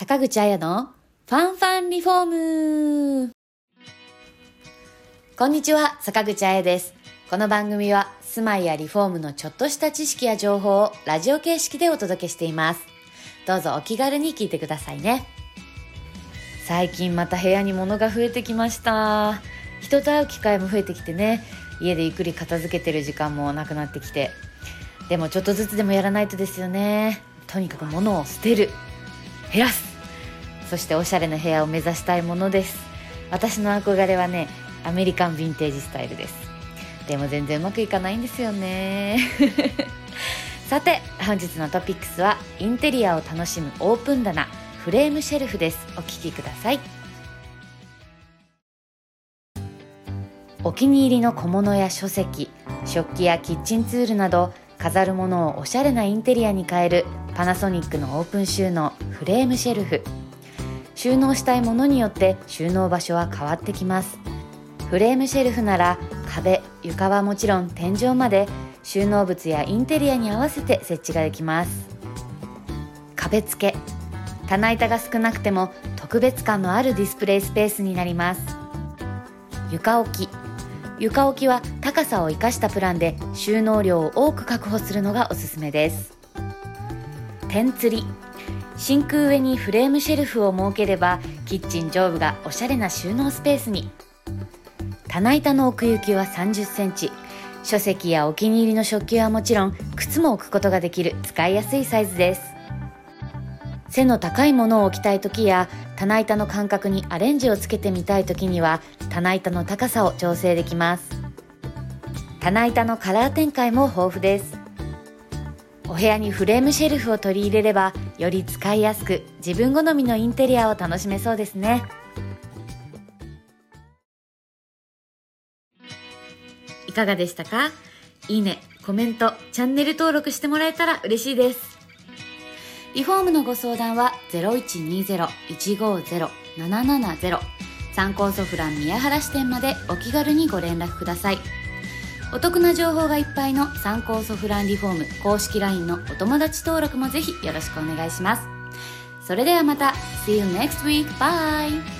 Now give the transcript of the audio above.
坂口彩のファンファンリフォームこんにちは、坂口彩です。この番組は住まいやリフォームのちょっとした知識や情報をラジオ形式でお届けしています。どうぞお気軽に聞いてくださいね。最近また部屋に物が増えてきました。人と会う機会も増えてきてね、家でゆっくり片付けてる時間もなくなってきて。でもちょっとずつでもやらないとですよね。とにかく物を捨てる。減らすそしておしゃれな部屋を目指したいものです。私の憧れはねアメリカンヴィンテージスタイルです。でも全然うまくいかないんですよね。さて本日のトピックスはインテリアを楽しむオープン棚フレームシェルフです。お聞きください。お気に入りの小物や書籍食器やキッチンツールなど飾るものをおしゃれなインテリアに変えるパナソニックのオープン収納フレームシェルフ。収納したいものによって収納場所は変わってきます。フレームシェルフなら壁床はもちろん天井まで収納物やインテリアに合わせて設置ができます。壁付け。棚板が少なくても特別感のあるディスプレイスペースになります。床置き。床置きは高さを生かしたプランで収納量を多く確保するのがおすすめです。天吊り。シンク上にフレームシェルフを設ければキッチン上部がおしゃれな収納スペースに。棚板の奥行きは3 0センチ。書籍やお気に入りの食器はもちろん靴も置くことができる使いやすいサイズです。背の高いものを置きたい時や棚板の間隔にアレンジをつけてみたい時には棚板の高さを調整できます。棚板のカラー展開も豊富です。お部屋にフレームシェルフを取り入れればより使いやすく自分好みのインテリアを楽しめそうですね。いかがでしたか？いいねコメントチャンネル登録してもらえたら嬉しいです。リフォームのご相談は0120-150-770参考ソフラン宮原支店までお気軽にご連絡ください。お得な情報がいっぱいの参考ソフランリフォーム公式 LINE のお友達登録もぜひよろしくお願いします。それではまた See you next week! Bye!